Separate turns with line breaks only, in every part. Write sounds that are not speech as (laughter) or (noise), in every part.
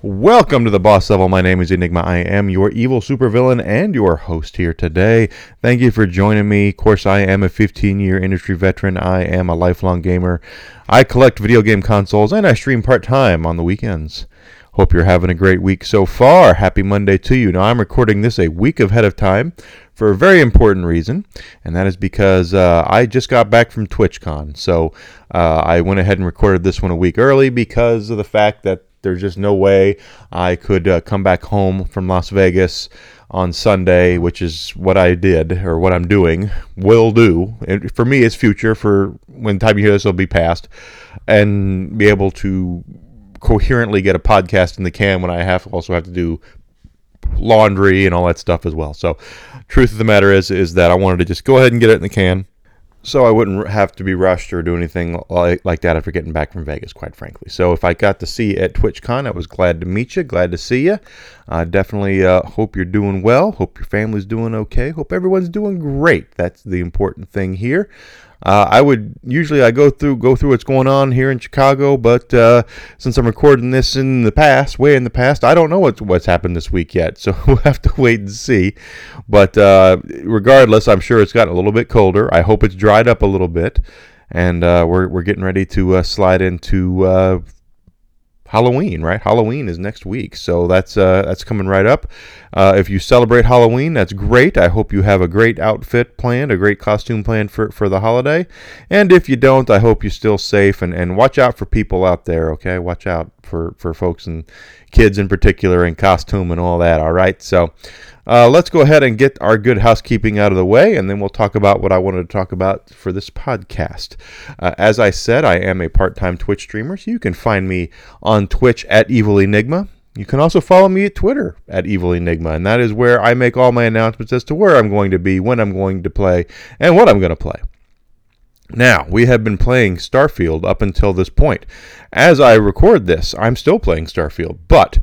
Welcome to the boss level. My name is Enygma. I am your evil supervillain and your host here today. Thank you for joining me. Of course, I am a 15 year industry veteran. I am a lifelong gamer. I collect video game consoles and I stream part time on the weekends. Hope you're having a great week so far. Happy Monday to you. Now, I'm recording this a week ahead of time for a very important reason, and that is because uh, I just got back from TwitchCon. So uh, I went ahead and recorded this one a week early because of the fact that there's just no way I could uh, come back home from Las Vegas on Sunday, which is what I did or what I'm doing, will do. And for me, it's future. For when time you hear this, will be past, and be able to coherently get a podcast in the can when I have also have to do laundry and all that stuff as well. So, truth of the matter is, is that I wanted to just go ahead and get it in the can so I wouldn't have to be rushed or do anything like, like that after getting back from Vegas, quite frankly. So if I got to see you at TwitchCon, I was glad to meet you, glad to see you. I definitely uh, hope you're doing well. Hope your family's doing okay. Hope everyone's doing great. That's the important thing here. Uh, I would usually I go through go through what's going on here in Chicago, but uh, since I'm recording this in the past, way in the past, I don't know what's what's happened this week yet. (laughs) So we'll have to wait and see. But uh, regardless, I'm sure it's gotten a little bit colder. I hope it's dried up a little bit, and uh, we're we're getting ready to uh, slide into uh, Halloween, right? Halloween is next week, so that's uh, that's coming right up. Uh, if you celebrate Halloween, that's great. I hope you have a great outfit planned, a great costume planned for, for the holiday. And if you don't, I hope you're still safe and, and watch out for people out there. Okay, watch out for for folks and kids in particular in costume and all that. All right, so uh, let's go ahead and get our good housekeeping out of the way, and then we'll talk about what I wanted to talk about for this podcast. Uh, as I said, I am a part time Twitch streamer, so you can find me on Twitch at Evil Enygma. You can also follow me at Twitter at Evil Enygma, and that is where I make all my announcements as to where I'm going to be, when I'm going to play, and what I'm going to play. Now, we have been playing Starfield up until this point. As I record this, I'm still playing Starfield, but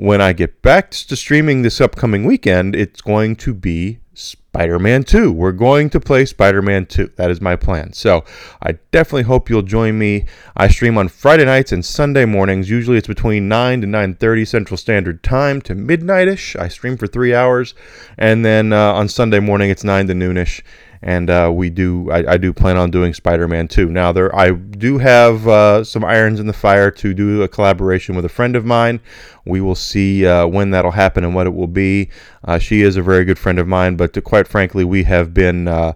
when I get back to streaming this upcoming weekend, it's going to be Spider Man 2. We're going to play Spider Man 2. That is my plan. So I definitely hope you'll join me. I stream on Friday nights and Sunday mornings. Usually it's between 9 to 9.30 Central Standard Time to midnightish. I stream for three hours. And then uh, on Sunday morning it's 9 to noonish and uh, we do I, I, do plan on doing Spider-Man 2. Now there I do have uh, some irons in the fire to do a collaboration with a friend of mine. We will see uh, when that'll happen and what it will be. Uh, she is a very good friend of mine, but to, quite frankly, we have been uh,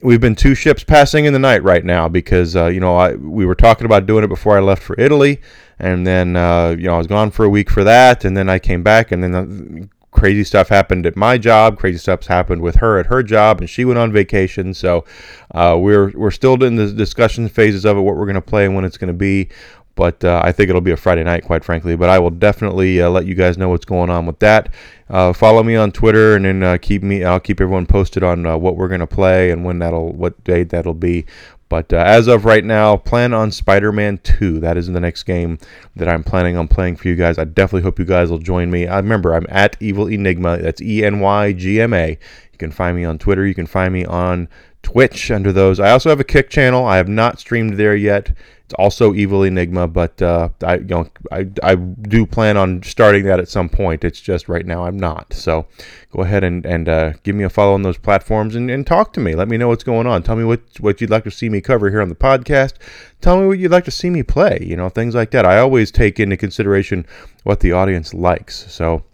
we've been two ships passing in the night right now because uh, you know I, we were talking about doing it before I left for Italy, and then you know I was gone for a week for that, and then I came back, and then crazy stuff happened at my job. Crazy stuff's happened with her at her job, and she went on vacation. So uh, we're we're still in the discussion phases of it, what we're going to play and when it's going to be. But uh, I think it'll be a Friday night, quite frankly. But I will definitely uh, let you guys know what's going on with that. Uh, follow me on Twitter, and then uh, keep me. I'll keep everyone posted on uh, what we're to play and when that'll, what date that'll be. But uh, as of right now, plan on Spider Man 2. That is the next game that I'm planning on playing for you guys. I definitely hope you guys will join me. I remember I'm at Evil Enygma. That's E N Y G M A. You can find me on Twitter. You can find me on Twitch under those. I also have a Kick channel. I have not streamed there yet. It's also Evil Enygma, but uh, I, you know, I, I do plan on starting that at some point. It's just right now I'm not. So go ahead and, and uh, give me a follow on those platforms and, and talk to me. Let me know what's going on. Tell me what, what you'd like to see me cover here on the podcast. Tell me what you'd like to see me play, you know, things like that. I always take into consideration what the audience likes. So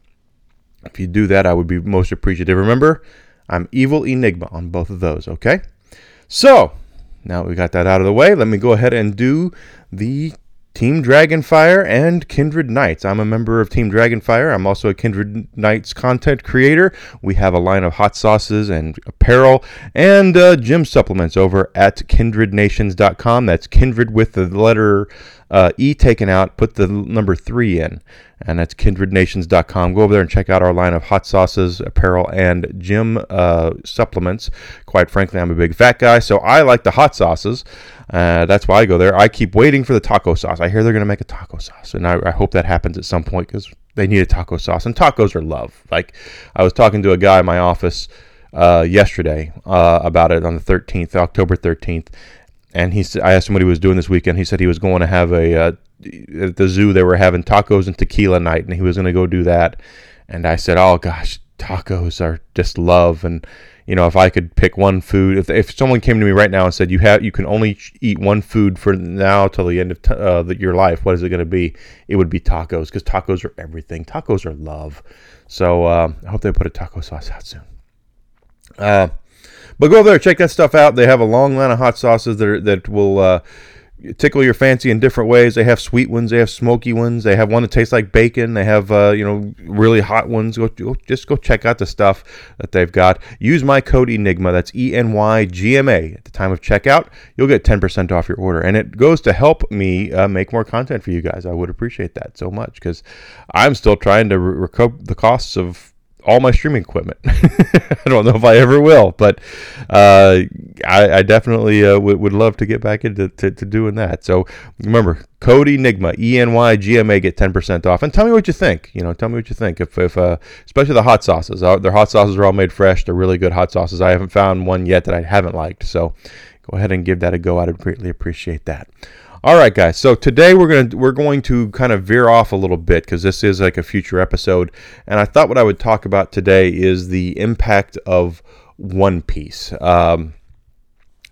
if you do that, I would be most appreciative. Remember, I'm Evil Enygma on both of those, okay? So, now we got that out of the way, let me go ahead and do the Team Dragonfire and Kindred Knights. I'm a member of Team Dragonfire. I'm also a Kindred Knights content creator. We have a line of hot sauces and apparel and uh, gym supplements over at kindrednations.com. That's kindred with the letter uh, E taken out, put the number three in, and that's kindrednations.com. Go over there and check out our line of hot sauces, apparel, and gym uh, supplements. Quite frankly, I'm a big fat guy, so I like the hot sauces. Uh, that's why I go there. I keep waiting for the taco sauce. I hear they're going to make a taco sauce, and I, I hope that happens at some point because they need a taco sauce, and tacos are love. Like I was talking to a guy in my office uh, yesterday uh, about it on the 13th, October 13th, and he said, I asked him what he was doing this weekend. He said he was going to have a uh, at the zoo they were having tacos and tequila night, and he was going to go do that. And I said, "Oh gosh, tacos are just love." And you know, if I could pick one food, if, if someone came to me right now and said you have you can only eat one food for now till the end of t- uh, the, your life, what is it going to be? It would be tacos because tacos are everything. Tacos are love. So uh, I hope they put a taco sauce out soon. Uh, but go over there, check that stuff out. They have a long line of hot sauces that are, that will uh, tickle your fancy in different ways. They have sweet ones, they have smoky ones, they have one that tastes like bacon. They have uh, you know really hot ones. Go, go, just go check out the stuff that they've got. Use my code Enygma. That's E N Y G M A at the time of checkout. You'll get ten percent off your order, and it goes to help me uh, make more content for you guys. I would appreciate that so much because I'm still trying to re- recoup the costs of all my streaming equipment. (laughs) I don't know if I ever will, but uh, I, I, definitely uh, would, would love to get back into to, to doing that. So remember, code Enygma, E N Y G M A, get 10% off. And tell me what you think. You know, tell me what you think. If, if uh, especially the hot sauces, uh, their hot sauces are all made fresh. They're really good hot sauces. I haven't found one yet that I haven't liked. So go ahead and give that a go. I'd greatly appreciate that. All right, guys. So today we're gonna we're going to kind of veer off a little bit because this is like a future episode, and I thought what I would talk about today is the impact of One Piece. Um,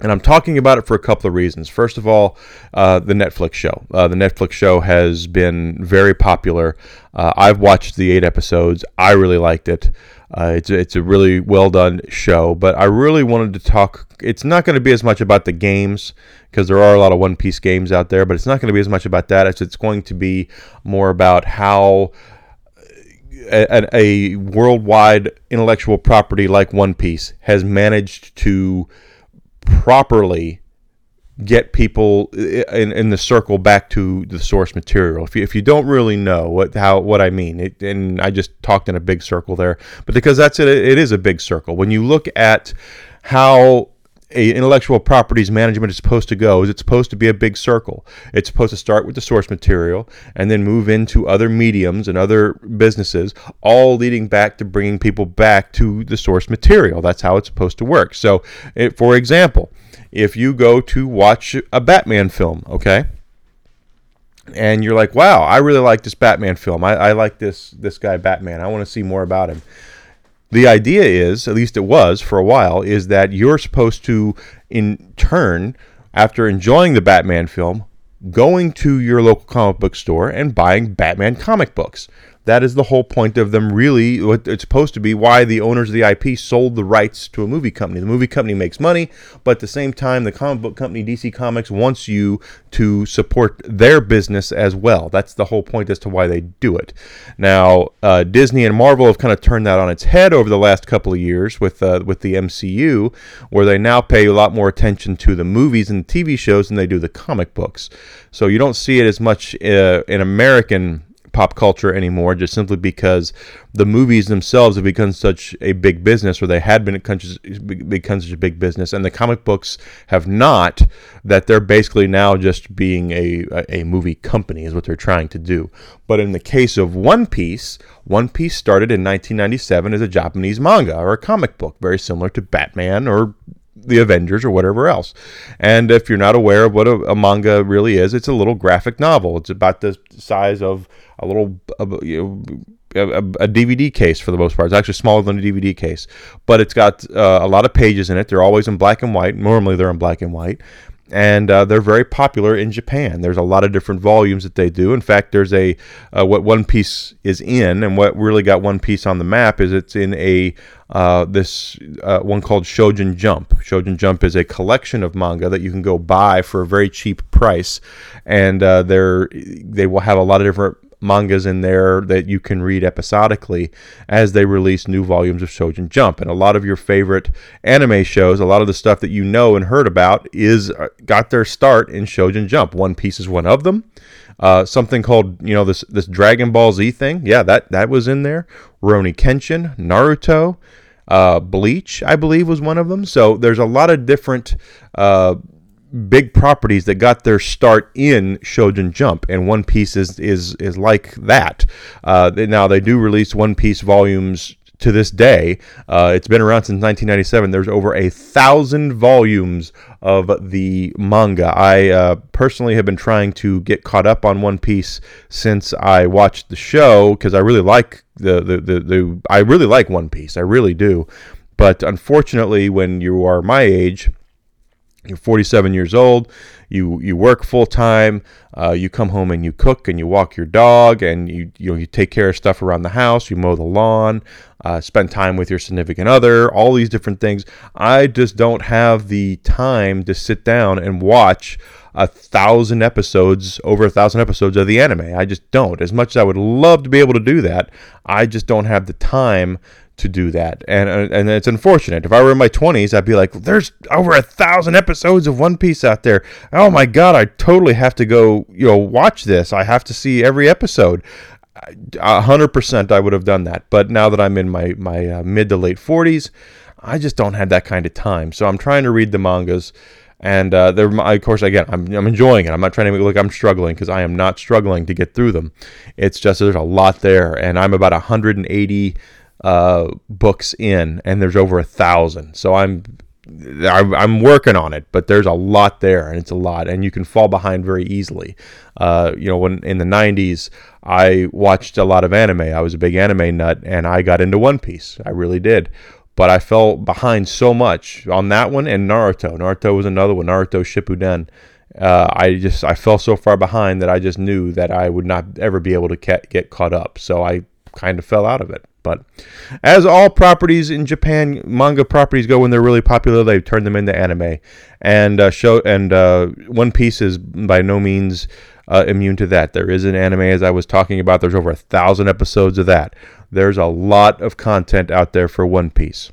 and I'm talking about it for a couple of reasons. First of all, uh, the Netflix show. Uh, the Netflix show has been very popular. Uh, I've watched the eight episodes. I really liked it. Uh, it's, a, it's a really well done show, but I really wanted to talk. It's not going to be as much about the games because there are a lot of One Piece games out there, but it's not going to be as much about that as it's going to be more about how a, a worldwide intellectual property like One Piece has managed to properly get people in, in the circle back to the source material. If you, if you don't really know what how what I mean, it, and I just talked in a big circle there, but because that's it, it is a big circle. When you look at how a intellectual properties management is supposed to go is it's supposed to be a big circle. It's supposed to start with the source material and then move into other mediums and other businesses, all leading back to bringing people back to the source material. That's how it's supposed to work. So, it, for example, if you go to watch a Batman film, okay? And you're like, wow, I really like this Batman film. I, I like this this guy Batman. I want to see more about him. The idea is, at least it was for a while, is that you're supposed to, in turn, after enjoying the Batman film, going to your local comic book store and buying Batman comic books. That is the whole point of them, really. What it's supposed to be why the owners of the IP sold the rights to a movie company. The movie company makes money, but at the same time, the comic book company, DC Comics, wants you to support their business as well. That's the whole point as to why they do it. Now, uh, Disney and Marvel have kind of turned that on its head over the last couple of years with uh, with the MCU, where they now pay a lot more attention to the movies and TV shows than they do the comic books. So you don't see it as much uh, in American pop culture anymore, just simply because the movies themselves have become such a big business, or they had been become such a big business, and the comic books have not. That they're basically now just being a a movie company is what they're trying to do. But in the case of One Piece, One Piece started in 1997 as a Japanese manga or a comic book, very similar to Batman or the Avengers or whatever else. And if you're not aware of what a, a, manga really is, it's a little graphic novel. It's about the size of a little, you know, a, a, DVD case for the most part. It's actually smaller than a DVD case, but it's got uh, a lot of pages in it. They're always in black and white. Normally, they're in black and white, and uh, they're very popular in Japan. There's a lot of different volumes that they do. In fact, there's a uh, what One Piece is in, and what really got One Piece on the map is it's in a uh, this uh, one called Shonen Jump. Shonen Jump is a collection of manga that you can go buy for a very cheap price, and uh, they're they will have a lot of different mangas in there that you can read episodically as they release new volumes of Shonen Jump. And a lot of your favorite anime shows, a lot of the stuff that you know and heard about, is uh, got their start in Shonen Jump. One Piece is one of them. Uh, something called you know this this Dragon Ball Z thing, yeah, that that was in there. Rurouni Kenshin, Naruto, uh, Bleach, I believe, was one of them. So there's a lot of different uh, big properties that got their start in Shonen Jump, and One Piece is is is like that. Uh, now they do release One Piece volumes to this day. Uh, it's been around since 1997. There's over a thousand volumes of the manga. I uh, personally have been trying to get caught up on One Piece since I watched the show because I really like the, the the, the I really like One Piece. I really do. But unfortunately, when you are my age, you're 47 years old. You you work full time uh, you come home and you cook and you walk your dog and you you know you take care of stuff around the house. You mow the lawn uh, spend time with your significant other all these different things. I just don't have the time to sit down and watch a thousand episodes over a thousand episodes of the anime. I just don't. As much as i would love to be able to do that i just don't have the time to do that, and uh, and it's unfortunate. If I were in my twenties, I'd be like, "There's over a thousand episodes of One Piece out there. Oh my god, I totally have to go, you know, watch this. I have to see every episode." Hundred percent, I would have done that. But now that I'm in my my uh, mid to late forties, I just don't have that kind of time. So I'm trying to read the mangas and uh, they're of course again I'm, I'm enjoying it i'm not trying to make it look i'm struggling because i am not struggling to get through them it's just there's a lot there and i'm about 180 uh, books in, and there's over a thousand. So I'm I'm working on it, but there's a lot there, and it's a lot, and you can fall behind very easily. Uh, you know, when in the '90s, I watched a lot of anime. I was a big anime nut, and I got into One Piece. I really did, but I fell behind so much on that one and Naruto. Naruto was another one. Naruto Shippuden. Uh, I just I fell so far behind that I just knew that I would not ever be able to get caught up. So I kind of fell out of it. But as all properties in Japan, manga properties go when they're really popular, they turn them into anime. And uh, show and uh, One Piece is by no means uh, immune to that. There is an anime, as I was talking about. There's over a thousand episodes of that. There's a lot of content out there for One Piece.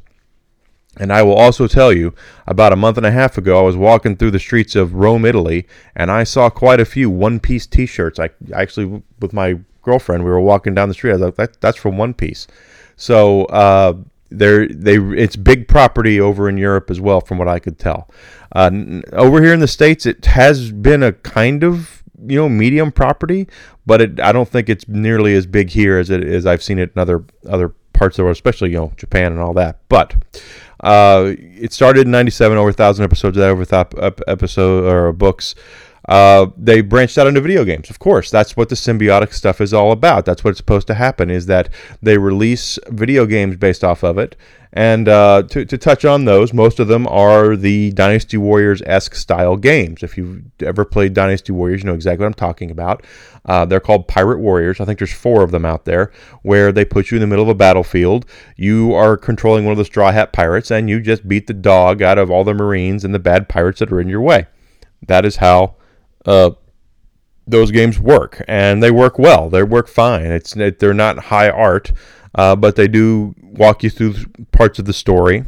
And I will also tell you, about a month and a half ago, I was walking through the streets of Rome, Italy, and I saw quite a few One Piece T-shirts. I actually, with my girlfriend, we were walking down the street. I was like, that, "That's from One Piece." So uh, they they it's big property over in Europe as well, from what I could tell. Uh, over here in the states, it has been a kind of you know medium property, but it, I don't think it's nearly as big here as it is. I've seen it in other other parts of the world, especially you know Japan and all that. But uh, it started in '97, over a thousand episodes of that, over episode or books. Uh, they branched out into video games. Of course, that's what the symbiotic stuff is all about. That's what's supposed to happen. Is that they release video games based off of it. And uh, to, to touch on those, most of them are the Dynasty Warriors esque style games. If you've ever played Dynasty Warriors, you know exactly what I'm talking about. Uh, they're called Pirate Warriors. I think there's four of them out there where they put you in the middle of a battlefield. You are controlling one of the Straw Hat Pirates, and you just beat the dog out of all the Marines and the bad pirates that are in your way. That is how uh, those games work, and they work well. They work fine. It's they're not high art, uh, but they do walk you through parts of the story.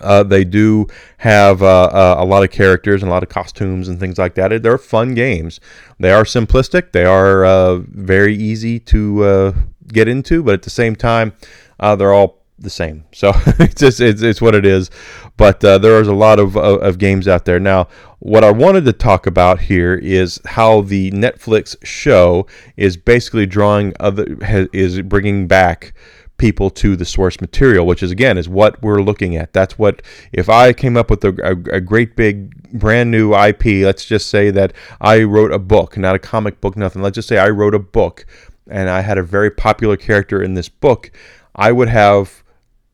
Uh, they do have uh, uh, a lot of characters and a lot of costumes and things like that. They're fun games. They are simplistic. They are uh, very easy to uh, get into, but at the same time, uh, they're all the same. So (laughs) it's just it's, it's what it is. But uh, there is a lot of, of, of games out there now. What I wanted to talk about here is how the Netflix show is basically drawing other is bringing back people to the source material, which is again is what we're looking at. That's what if I came up with a, a, a, great big brand new IP. Let's just say that I wrote a book, not a comic book, nothing. Let's just say I wrote a book, and I had a very popular character in this book. I would have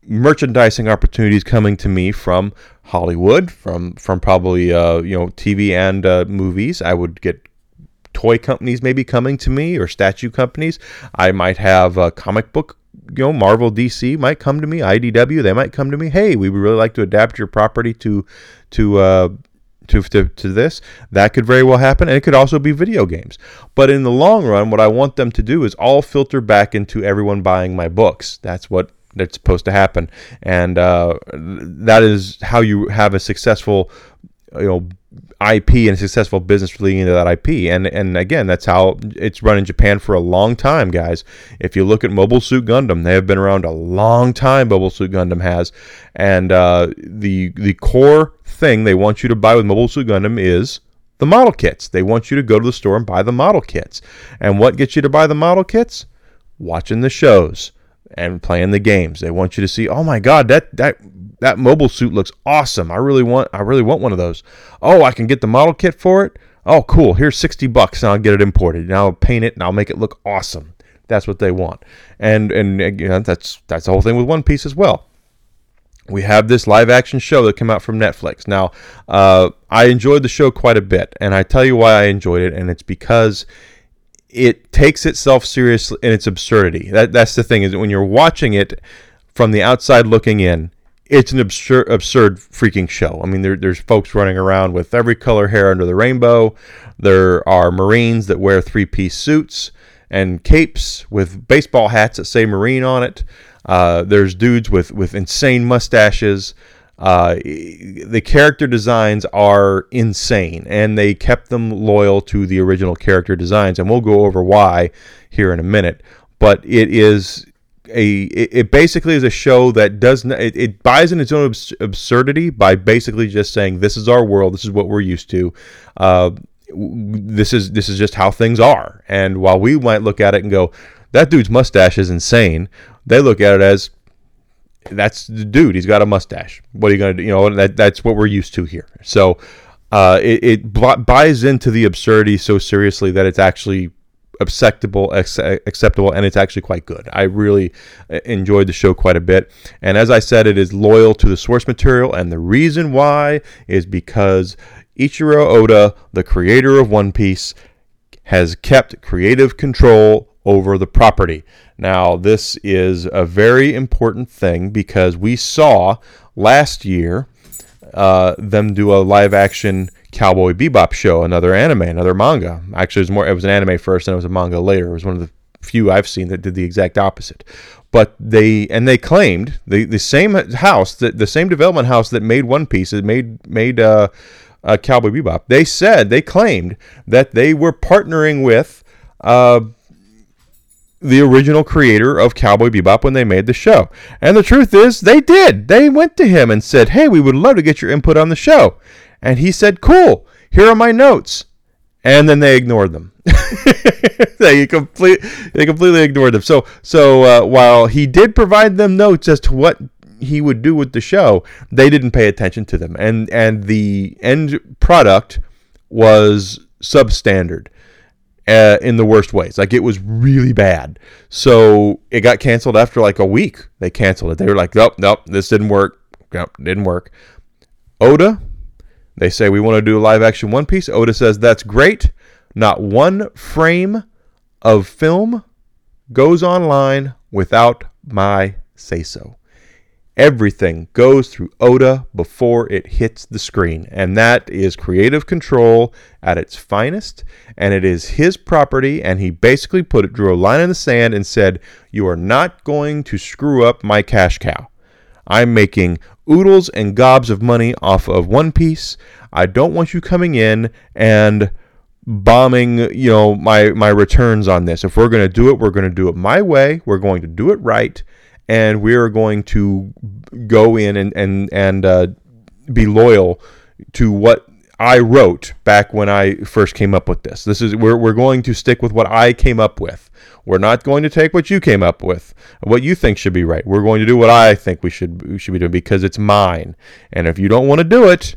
merchandising opportunities coming to me from Hollywood, from from probably uh, you know TV and uh, movies. I would get toy companies maybe coming to me or statue companies. I might have a comic book. You know, Marvel, DC might come to me. IDW, they might come to me. Hey, we would really like to adapt your property to to uh, to, to, to this. That could very well happen. And it could also be video games. But in the long run, what I want them to do is all filter back into everyone buying my books. That's what that's supposed to happen, and uh, that is how you have a successful, you know, IP and a successful business leading into that IP. And and again, that's how it's run in Japan for a long time, guys. If you look at Mobile Suit Gundam, they have been around a long time. Mobile Suit Gundam has, and uh, the the core thing they want you to buy with Mobile Suit Gundam is the model kits. They want you to go to the store and buy the model kits. And what gets you to buy the model kits? Watching the shows and playing the games. They want you to see, oh my god, that that that mobile suit looks awesome. I really want I really want one of those. Oh, I can get the model kit for it. Oh, cool. Here's 60 bucks and I'll get it imported. And I'll paint it and I'll make it look awesome. That's what they want. And and you know, that's that's the whole thing with One Piece as well. We have this live action show that came out from Netflix. Now, uh, I enjoyed the show quite a bit, and I tell you why I enjoyed it, and it's because it takes itself seriously in its absurdity. That that's the thing is when you're watching it from the outside looking in, it's an absurd, absurd freaking show. I mean, there, there's folks running around with every color hair under the rainbow. There are Marines that wear three piece suits and capes with baseball hats that say Marine on it. Uh, there's dudes with, with insane mustaches. Uh, the character designs are insane, and they kept them loyal to the original character designs, and we'll go over why here in a minute. But it is a it, basically is a show that does not it, it buys in its own abs- absurdity by basically just saying this is our world, this is what we're used to. Uh, this is this is just how things are. And while we might look at it and go, that dude's mustache is insane, they look at it as that's the dude. He's got a mustache. What are you going to do? You know, that, that's what we're used to here. So uh, it, it buys into the absurdity so seriously that it's actually acceptable, acceptable, and it's actually quite good. I really uh, enjoyed the show quite a bit. And as I said, it is loyal to the source material. And the reason why is because Ichiro Oda, the creator of One Piece, has kept creative control over the property. Now, this is a very important thing because we saw last year uh, them do a live action Cowboy Bebop show, another anime, another manga. Actually, it was more. It was an anime first, and it was a manga later. It was one of the few I've seen that did the exact opposite. But they and they claimed the, the same house, the, the same development house that made One Piece, it made made uh, uh, Cowboy Bebop. They said they claimed that they were partnering with uh, the original creator of Cowboy Bebop when they made the show. And the truth is, they did. They went to him and said, Hey, we would love to get your input on the show. And he said, Cool, here are my notes. And then they ignored them. (laughs) they complete, they completely ignored them. So, so uh, while he did provide them notes as to what he would do with the show, they didn't pay attention to them. And and the end product was substandard uh, in the worst ways. Like it was really bad. So it got canceled after like a week. They canceled it. They were like, nope, nope, this didn't work. Nope, didn't work. Oda, they say we want to do a live action One Piece. Oda says that's great. Not one frame of film goes online without my say so. Everything goes through Oda before it hits the screen. And that is creative control at its finest. And it is his property. And he basically put it, drew a line in the sand and said, You are not going to screw up my cash cow. I'm making oodles and gobs of money off of One Piece. I don't want you coming in and bombing you know my my returns on this if we're going to do it we're going to do it my way we're going to do it right and we are going to go in and and and uh, be loyal to what I wrote back when I first came up with this. This is we're we're going to stick with what I came up with. We're not going to take what you came up with, what you think should be right. We're going to do what I think we should we should be doing because it's mine. And if you don't want to do it,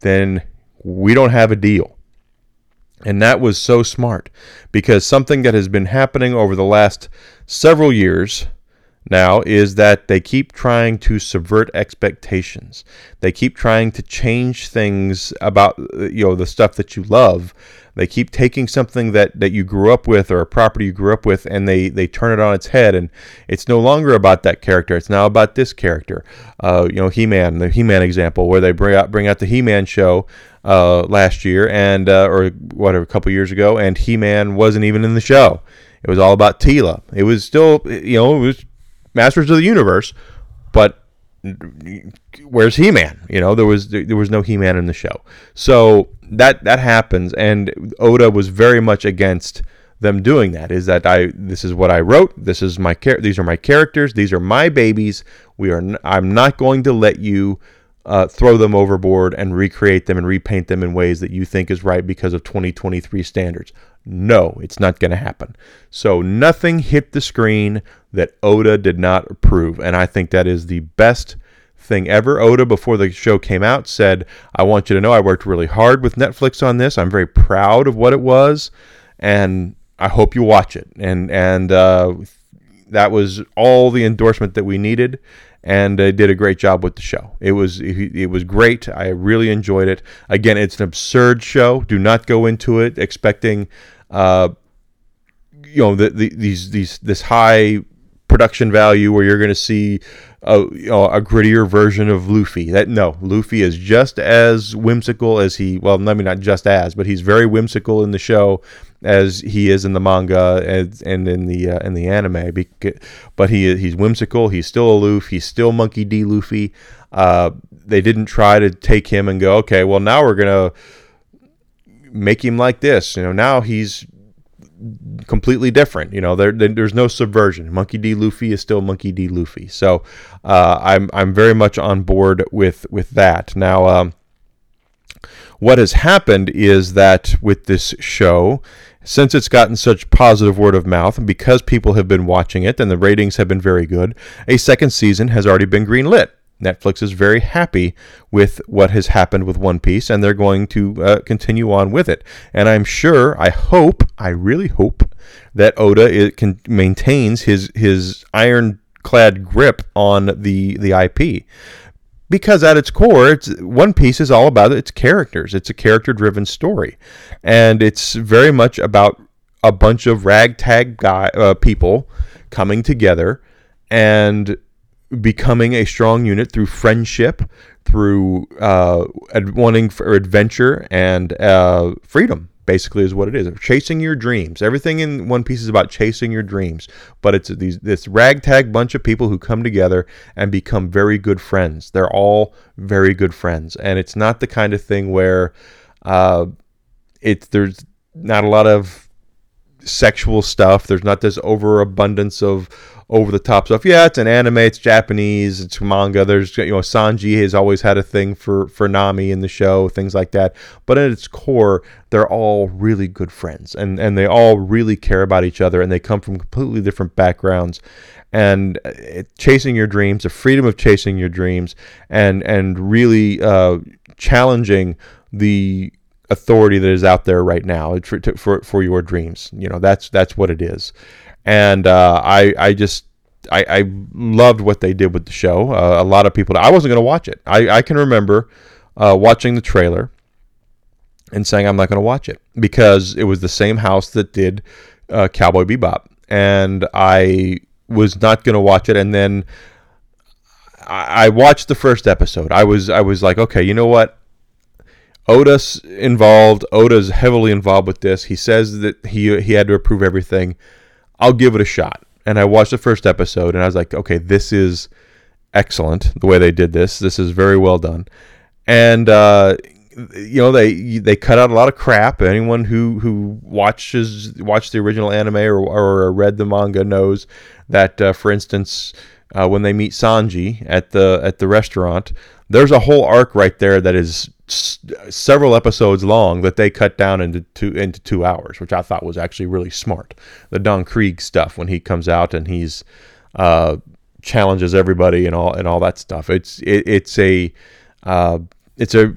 then we don't have a deal. And that was so smart because something that has been happening over the last several years now is that they keep trying to subvert expectations. They keep trying to change things about you know the stuff that you love. They keep taking something that, that you grew up with or a property you grew up with and they, they turn it on its head and it's no longer about that character. It's now about this character. Uh, you know, He-Man, the He-Man example where they bring out bring out the He-Man show uh, last year and uh, or whatever a couple years ago and He-Man wasn't even in the show. It was all about Teela. It was still you know it was Masters of the Universe, but where's He-Man? You know, there was there was no He-Man in the show. So that that happens and Oda was very much against them doing that. Is that I this is what I wrote. This is my char- these are my characters. These are my babies. We are I'm not going to let you uh, throw them overboard and recreate them and repaint them in ways that you think is right because of 2023 standards. No, it's not going to happen. So nothing hit the screen that Oda did not approve, and I think that is the best thing ever. Oda, before the show came out, said, "I want you to know I worked really hard with Netflix on this. I'm very proud of what it was, and I hope you watch it." And and uh, that was all the endorsement that we needed and uh, did a great job with the show. It was it, was great. I really enjoyed it. Again, it's an absurd show. Do not go into it expecting, uh, you know, the, the, these these this high production value where you're going to see a, you know, a grittier version of Luffy. That no, Luffy is just as whimsical as he. Well, I mean not just as, but he's very whimsical in the show as he is in the manga and, and in the uh, in the anime. But he he's whimsical. He's still aloof. He's still Monkey D. Luffy. Uh, they didn't try to take him and go, okay, well now we're gonna make him like this. You know, now he's completely different. You know, there, there's no subversion. Monkey D. Luffy is still Monkey D. Luffy. So uh, I'm I'm very much on board with with that. Now. Um, what has happened is that with this show, since it's gotten such positive word of mouth, and because people have been watching it and the ratings have been very good, a second season has already been greenlit. Netflix is very happy with what has happened with One Piece, and they're going to uh, continue on with it. And I'm sure, I hope, I really hope that Oda it can maintains his his ironclad grip on the the IP because at its core, it's One Piece is all about its characters. It's a character-driven story, and it's very much about a bunch of ragtag guy uh, people coming together and becoming a strong unit through friendship, through uh, wanting for adventure and uh, freedom basically is what it is. Chasing your dreams. Everything in One Piece is about chasing your dreams. But it's these this ragtag bunch of people who come together and become very good friends. They're all very good friends, and it's not the kind of thing where uh, it's there's not a lot of sexual stuff. There's not this overabundance of over the top stuff. Yeah, it's an anime, it's Japanese, it's manga. There's you know Sanji has always had a thing for for Nami in the show, things like that. But at its core, they're all really good friends, and and they all really care about each other, and they come from completely different backgrounds. And chasing your dreams, the freedom of chasing your dreams, and and really uh, challenging the authority that is out there right now for, for for your dreams. You know that's that's what it is and uh, I I just I, I, loved what they did with the show. Uh, a lot of people I wasn't going to watch it. I, I can remember uh, watching the trailer and saying I'm not going to watch it because it was the same house that did uh, Cowboy Bebop, and I was not going to watch it. And then I, I watched the first episode. I was I was like, okay, you know what? Oda's involved. Oda's heavily involved with this. He says that he he had to approve everything. I'll give it a shot. And I watched the first episode and I was like, okay, this is excellent the way they did this. This is very well done. And uh, you know they they cut out a lot of crap. Anyone who who watches watched the original anime or, or read the manga knows that, uh, for instance, uh, when they meet Sanji at the at the restaurant, there's a whole arc right there that is several episodes long that they cut down into two into two hours, which I thought was actually really smart. The Don Krieg stuff when he comes out and he's uh, challenges everybody and all and all that stuff. It's it, it's a uh, it's a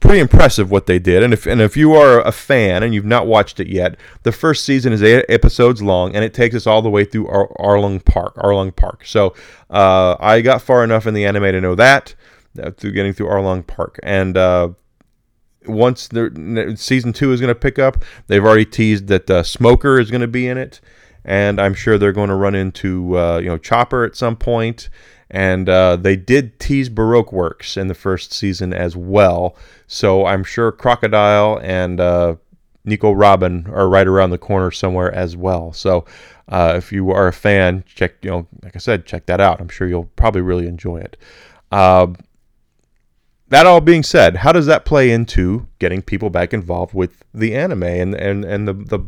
pretty impressive what they did. And if and if you are a fan and you've not watched it yet, the first season is eight episodes long, and it takes us all the way through Ar- Arlong Park. Arlong Park. So uh, I got far enough in the anime to know that uh, through getting through Arlong Park, and uh, once the season two is going to pick up, they've already teased that uh, Smoker is going to be in it, and I'm sure they're going to run into uh, you know Chopper at some point and uh, they did tease Baroque Works in the first season as well. So I'm sure Crocodile and uh, Nico Robin are right around the corner somewhere as well. So uh, if you are a fan, check you know, like I said, check that out. I'm sure you'll probably really enjoy it. That all being said, how does that play into getting people back involved with the anime and and and the the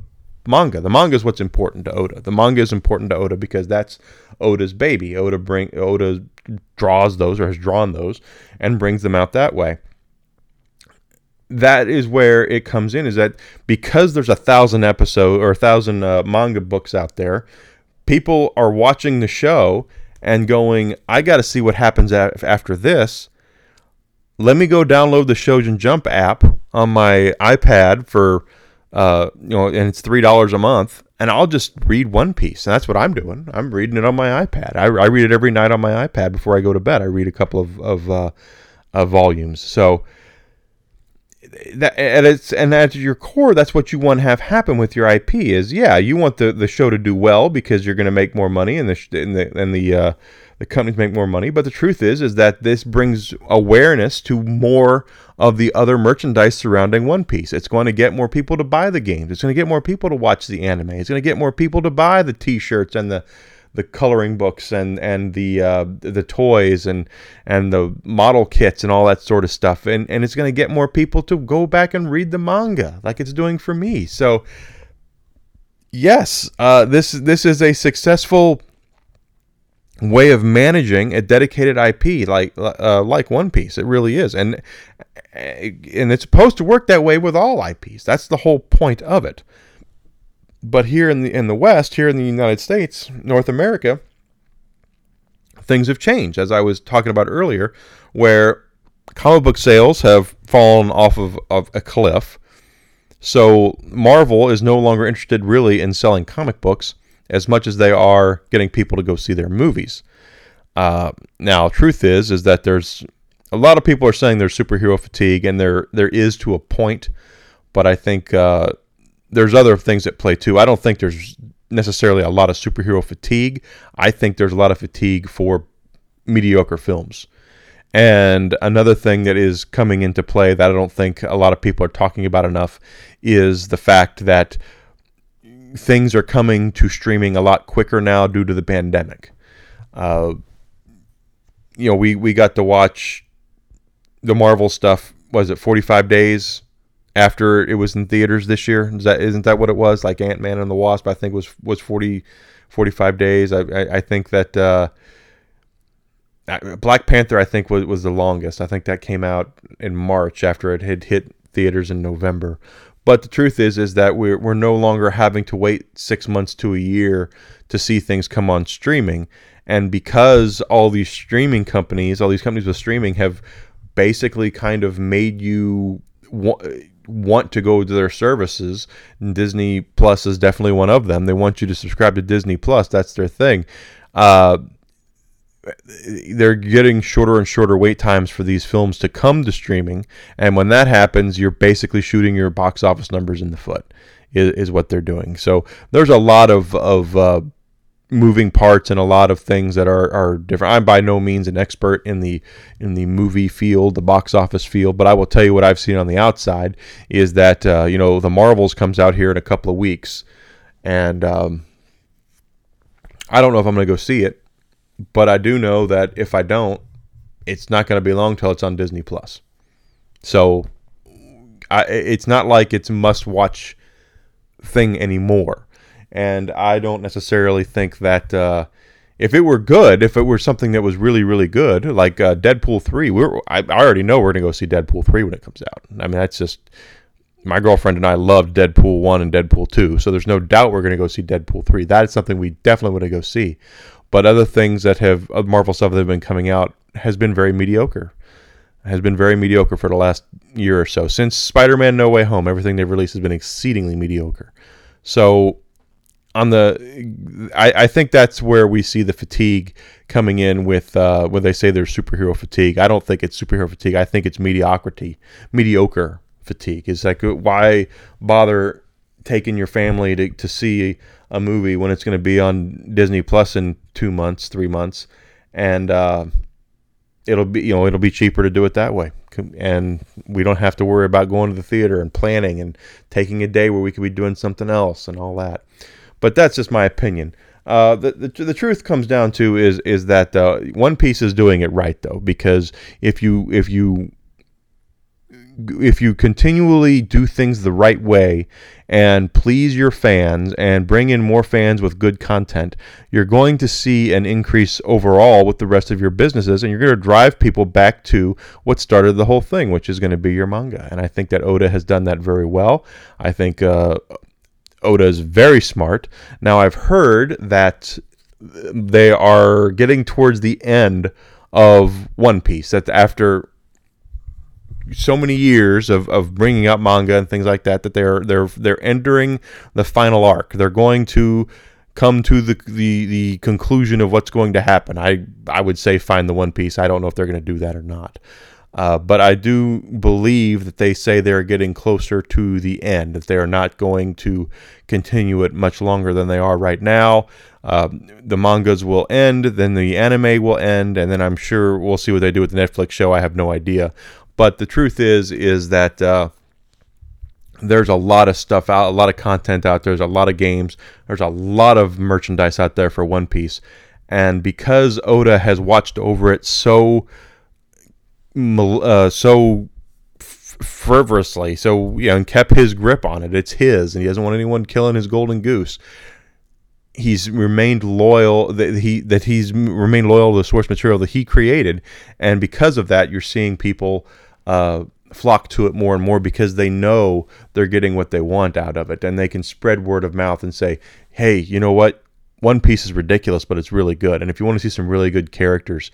manga. The manga is what's important to Oda. The manga is important to Oda because that's Oda's baby. Oda bring Oda draws those or has drawn those and brings them out that way that is where it comes in is that because there's a thousand episode or a thousand uh, manga books out there people are watching the show and going i got to see what happens after this let me go download the Shonen Jump app on my iPad for uh, you know, and it's three dollars a month, and I'll just read One Piece, and that's what I'm doing. I'm reading it on my iPad. I, I read it every night on my iPad before I go to bed. I read a couple of of, uh, of volumes. So that and it's and at your core, that's what you want to have happen with your IP. Is yeah, you want the, the show to do well because you're going to make more money, and the and the and the uh, the companies make more money. But the truth is, is that this brings awareness to more of the other merchandise surrounding One Piece. It's going to get more people to buy the games. It's going to get more people to watch the anime. It's going to get more people to buy the T-shirts and the the coloring books and and the uh, the toys and and the model kits and all that sort of stuff. And and it's going to get more people to go back and read the manga like it's doing for me. So yes, uh, this this is a successful way of managing a dedicated IP like uh, like One Piece. It really is, and and it's supposed to work that way with all IPs. That's the whole point of it. But here in the in the West, here in the United States, North America, things have changed. As I was talking about earlier, where comic book sales have fallen off of, of a cliff. So Marvel is no longer interested really in selling comic books as much as they are getting people to go see their movies. Uh, now, truth is, is that there's a lot of people are saying there's superhero fatigue, and there there is to a point, but I think uh, there's other things at play too. I don't think there's necessarily a lot of superhero fatigue. I think there's a lot of fatigue for mediocre films. And another thing that is coming into play that I don't think a lot of people are talking about enough is the fact that things are coming to streaming a lot quicker now due to the pandemic. Uh, you know, we, we got to watch the Marvel stuff. Was it 45 days after it was in theaters this year? Is that isn't that what it was? Like Ant Man and the Wasp, I think was was 40, 45 days. I I, I think that uh, Black Panther, I think was was the longest. I think that came out in March after it had hit theaters in November. But the truth is, is that we're we're no longer having to wait six months to a year to see things come on streaming, and because all these streaming companies, all these companies with streaming, have basically kind of made you want want to go to their services. Disney Plus is definitely one of them. They want you to subscribe to Disney Plus. That's their thing. Uh, they're getting shorter and shorter wait times for these films to come to streaming, and when that happens, you're basically shooting your box office numbers in the foot. Is, is what they're doing. So there's a lot of of uh, moving parts and a lot of things that are, are different. I'm by no means an expert in the in the movie field, the box office field, but I will tell you what I've seen on the outside is that uh, you know the Marvels comes out here in a couple of weeks, and um, I don't know if I'm going to go see it but I do know that if I don't, it's not going to be long till it's on Disney Plus. So I, it's not like it's must watch thing anymore. And I don't necessarily think that uh, if it were good, if it were something that was really, really good, like uh, Deadpool 3, we're, I, I already know we're going to go see Deadpool 3 when it comes out. I mean, that's just my girlfriend and I loved Deadpool 1 and Deadpool 2, so there's no doubt we're going to go see Deadpool 3. That is something we definitely want to go see. But other things that have Marvel stuff that have been coming out has been very mediocre. Has been very mediocre for the last year or so. Since Spider-Man: No Way Home, everything they've released has been exceedingly mediocre. So on the I, I, think that's where we see the fatigue coming in with uh, when they say there's superhero fatigue. I don't think it's superhero fatigue. I think it's mediocrity, mediocre fatigue. It's like why bother taking your family to, to see a movie when it's going to be on Disney Plus in two months, three months, and uh, it'll be you know it'll be cheaper to do it that way, and we don't have to worry about going to the theater and planning and taking a day where we could be doing something else and all that. But that's just my opinion. Uh, the, the, the truth comes down to is is that uh, One Piece is doing it right though because if you if you if you continually do things the right way and please your fans and bring in more fans with good content, you're going to see an increase overall with the rest of your businesses, and you're going to drive people back to what started the whole thing, which is going to be your manga. And I think that Oda has done that very well. I think uh, Oda is very smart. Now, I've heard that they are getting towards the end of One Piece. That after so many years of, of bringing up manga and things like that that they're they're they're entering the final arc. They're going to come to the the, the conclusion of what's going to happen. I I would say find the One Piece. I don't know if they're going to do that or not. Uh, but I do believe that they say they're getting closer to the end, that they are not going to continue it much longer than they are right now. Uh, the mangas will end, then the anime will end, and then I'm sure we'll see what they do with the Netflix show. I have no idea. But the truth is, is that uh, there's a lot of stuff out, a lot of content out there. There's a lot of games. There's a lot of merchandise out there for One Piece, and because Oda has watched over it so, uh, so fervorously, so you know, and kept his grip on it. It's his, and he doesn't want anyone killing his golden goose he's remained loyal that he that he's remained loyal to the source material that he created and because of that you're seeing people uh, flock to it more and more because they know they're getting what they want out of it. And they can spread word of mouth and say hey you know what? One piece is ridiculous but it's really good. And if you want to see some really good characters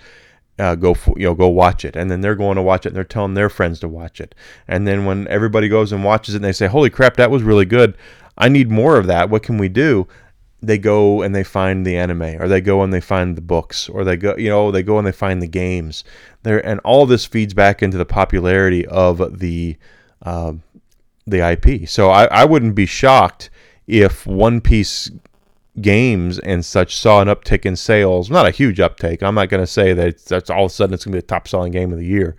uh, go for, you know go watch it. And then they're going to watch it and they're telling their friends to watch it. And then when everybody goes and watches it and they say holy crap that was really good. I need more of that. What can we do they go and they find the anime or they go and they find the books or they go you know they go and they find the games. There and all this feeds back into the popularity of the uh, the IP so I, I wouldn't be shocked if One Piece games and such saw an uptick in sales. Not a huge uptake. I'm not going to say that that's all of a sudden it's going to be the top selling game of the year.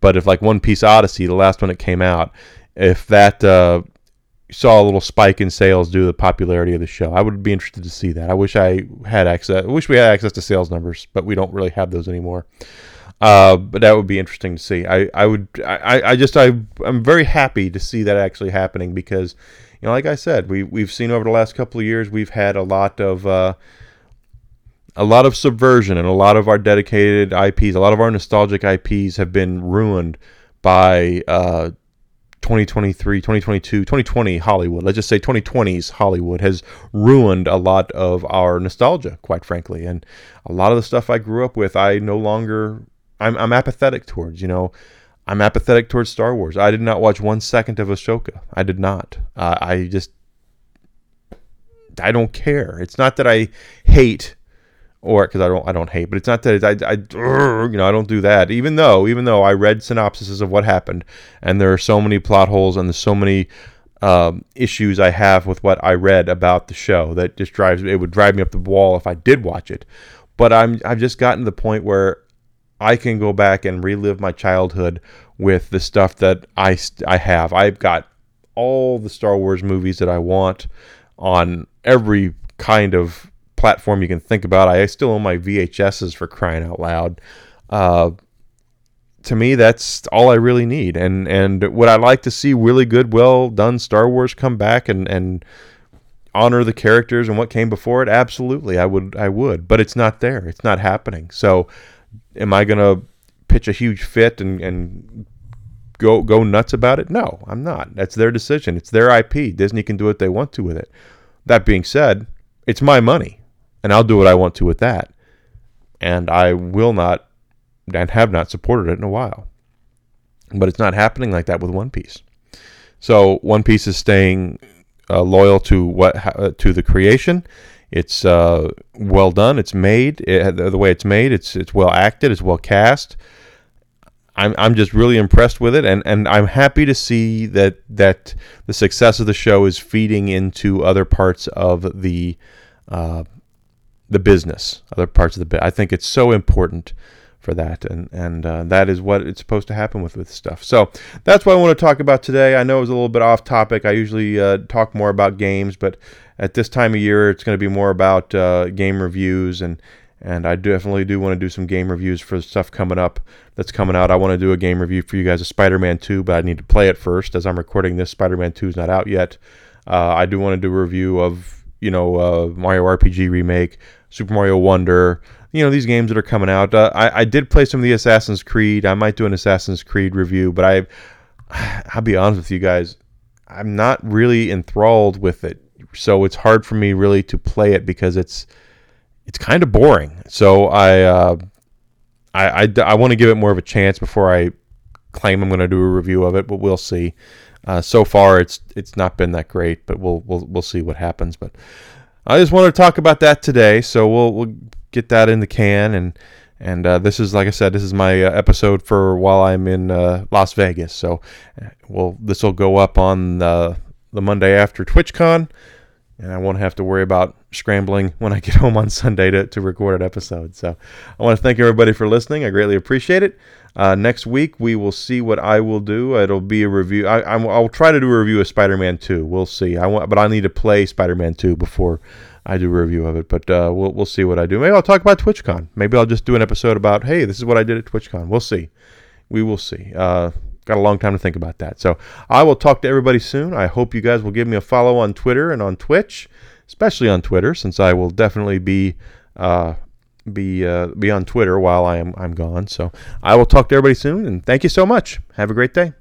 But if like One Piece Odyssey the last one that came out if that uh, saw a little spike in sales due to the popularity of the show. I would be interested to see that. I wish I had access. I wish we had access to sales numbers, but we don't really have those anymore. Uh, but that would be interesting to see. I, I would I, I just I I'm very happy to see that actually happening because you know like I said we we've seen over the last couple of years we've had a lot of uh, a lot of subversion and a lot of our dedicated IPs, a lot of our nostalgic IPs have been ruined by uh, 2023, 2022, 2020 Hollywood, let's just say 2020's Hollywood has ruined a lot of our nostalgia, quite frankly. And a lot of the stuff I grew up with, I no longer, I'm, I'm apathetic towards, you know. I'm apathetic towards Star Wars. I did not watch one second of Ahsoka. I did not. Uh, I just, I don't care. It's not that I hate or because I don't I don't hate, but it's not that I, I you know I don't do that. Even though even though I read synopsises of what happened, and there are so many plot holes and there's so many um, issues I have with what I read about the show that just drives it would drive me up the wall if I did watch it. But I'm I've just gotten to the point where I can go back and relive my childhood with the stuff that I I have. I've got all the Star Wars movies that I want on every kind of platform you can think about. I still own my VHSs for crying out loud. Uh, to me, that's all I really need. And and would I like to see really good, well done Star Wars come back and and honor the characters and what came before it? Absolutely, I would. I would. But it's not there. It's not happening. So, am I gonna pitch a huge fit and and go go nuts about it? No, I'm not. That's their decision. It's their IP. Disney can do what they want to with it. That being said, it's my money and I'll do what I want to with that. And I will not and have not supported it in a while. But it's not happening like that with One Piece. So One Piece is staying uh, loyal to what uh, to the creation. It's uh, well done. It's made it, the way it's made. It's it's well acted. It's well cast. I'm I'm just really impressed with it, and, and I'm happy to see that that the success of the show is feeding into other parts of the uh, the business, other parts of the bit. I think it's so important for that, and and uh, that is what it's supposed to happen with with stuff. So that's what I want to talk about today. I know it was a little bit off topic. I usually uh, talk more about games, but at this time of year, it's going to be more about uh, game reviews and and I definitely do want to do some game reviews for stuff coming up that's coming out. I want to do a game review for you guys of Spider-Man 2, but I need to play it first. As I'm recording this, Spider-Man 2 is not out yet. Uh, I do want to do a review of you know uh, Mario RPG remake, Super Mario Wonder. You know these games that are coming out. Uh, I, I did play some of the Assassin's Creed. I might do an Assassin's Creed review, but I (sighs) I'll be honest with you guys, I'm not really enthralled with it. So it's hard for me really to play it because it's it's kind of boring. So I uh, I, I, I want to give it more of a chance before I claim I'm going to do a review of it, but we'll see. Uh, so far, it's it's not been that great, but we'll we'll we'll see what happens. But I just wanted to talk about that today, so we'll we'll get that in the can and and uh, this is, like I said, this is my uh, episode for while I'm in uh, Las Vegas. So, uh, well, this will go up on the, the Monday after TwitchCon, and I won't have to worry about scrambling when I get (laughs) home on Sunday to, to record an episode. So, I want to thank everybody for listening. I greatly appreciate it. Uh, next week, we will see what I will do. It'll be a review. I, will try to do a review of Spider Man 2. We'll see. I want, but I need to play Spider Man 2 before I do a review of it, but uh, we'll we'll see what I do. Maybe I'll talk about TwitchCon. Maybe I'll just do an episode about, hey, this is what I did at TwitchCon. We'll see. We will see. Uh, got a long time to think about that. So I will talk to everybody soon. I hope you guys will give me a follow on Twitter and on Twitch, especially on Twitter, since I will definitely be uh, be uh, be on Twitter while I am I'm gone. So I will talk to everybody soon, and thank you so much. Have a great day.